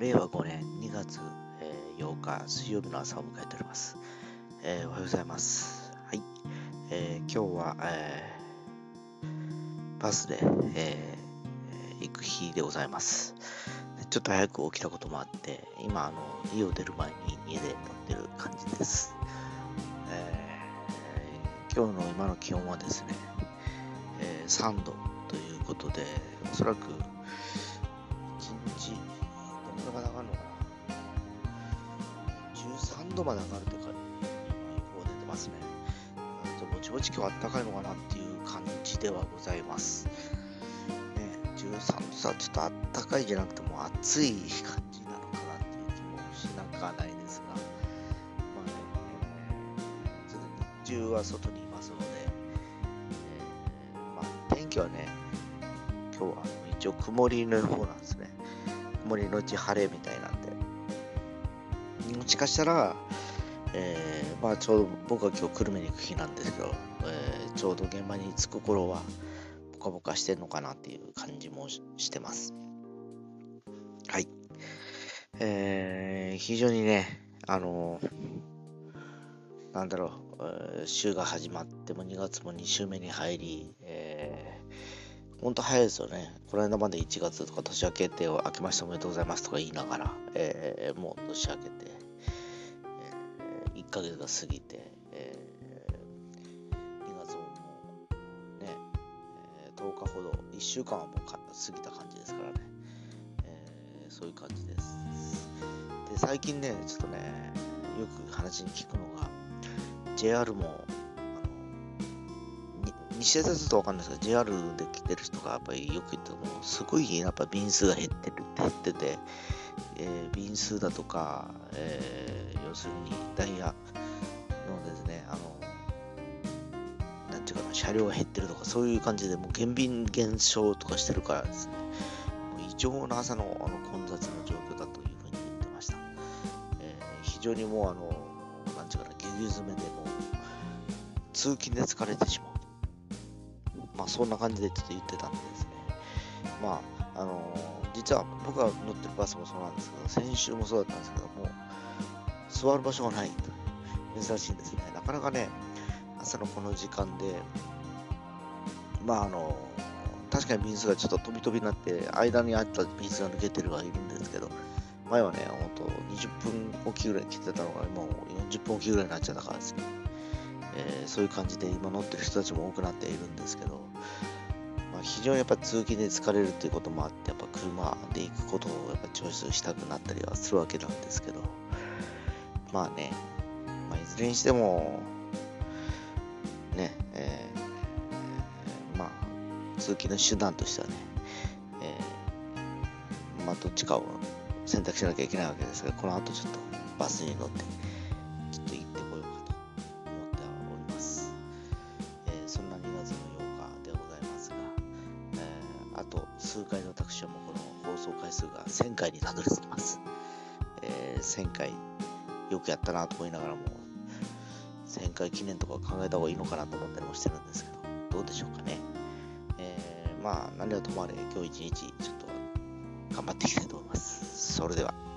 令和5年2月、えー8日水曜日の朝を迎えております。えーおはようございます。はい。えー今日は、えーバスで、えー行く日でございます。ちょっと早く起きたこともあって、今、あの家を出る前に家で撮ってる感じです。えー今日の今の気温はですね、えー3度ということで、おそらく、のぐらいまで上がるのかな ?13 度まで上がるってか、今予報出てますね。あとぼちぼち今日あったかいのかなっていう感じではございます。ね、13度さ、ちょっとあったかいじゃなくてもう暑い感じなのかなっていう気もしなくはないですが、まあね、えーちょっと日中は外にいますので、えーまあ、天気はね、今日は一応曇りの予報なんですね。曇りのち晴れみたいなんで。もしかしたら、えーまあちょうど僕は今日久留米に行く日なんですけど、えーちょうど現場に着く頃はポカポカしてんのかなっていう感じもしてます。はい。えー非常にね、あのなんだろう、週が始まっても2月も2週目に入り、え、ほんと早いですよね。この間まで1月とか年明けて明けましておめでとうございますとか言いながら、えーもう年明けて、えー1ヶ月が過ぎて、え2月ももうね、えー10日ほど、1週間はもう過ぎた感じですからね、えーそういう感じです。で、最近ね、ちょっとね、よく話に聞くのが、JR も、西鉄だとわかんないですけど、JR で来てる人がやっぱりよく言っても、すごいやっぱ便数が減ってるって減ってて、えー便数だとか、えー要するにダイヤのですね、あの、なんていうかな、車両が減ってるとか、そういう感じで、もう減便減少とかしてるからですね、もう異常な朝のあの混雑の状況だというふうに言ってました。えー非常にもうあの、なんていうかな、ぎゅうぎゅう詰めでもう、通勤で疲れてしまう。そんな感じでちょっと言ってたんでですね。まあ、あの実は僕が乗ってるバスもそうなんですけど、先週もそうだったんですけども、座る場所がないと。珍しいんですね。なかなかね、朝のこの時間で、まああの、確かに便数がちょっと飛び飛びになって、間にあった便数が抜けてるはいるんですけど、前はね、ほんと20分おきぐらい来てたのが、もう40分おきぐらいになっちゃったからですね。えーそういう感じで今乗ってる人たちも多くなっているんですけど、まあ、非常にやっぱ通勤で疲れるっていうこともあって、やっぱ車で行くことをやっぱチョイスしたくなったりはするわけなんですけど、まあね、まあ、いずれにしても、ね、えーまあ、通勤の手段としてはね、えーまあ、どっちかを選択しなきゃいけないわけですが、この後ちょっとバスに乗って、数回の私はもこの放送回数が1000回にたどり着きます。えー1000回よくやったなと思いながらも、1000回記念とか考えた方がいいのかなと思ったりもしてるんですけど、どうでしょうかね。えーまあ、何はともあれ、今日一日、ちょっと頑張っていきたいと思います。それでは。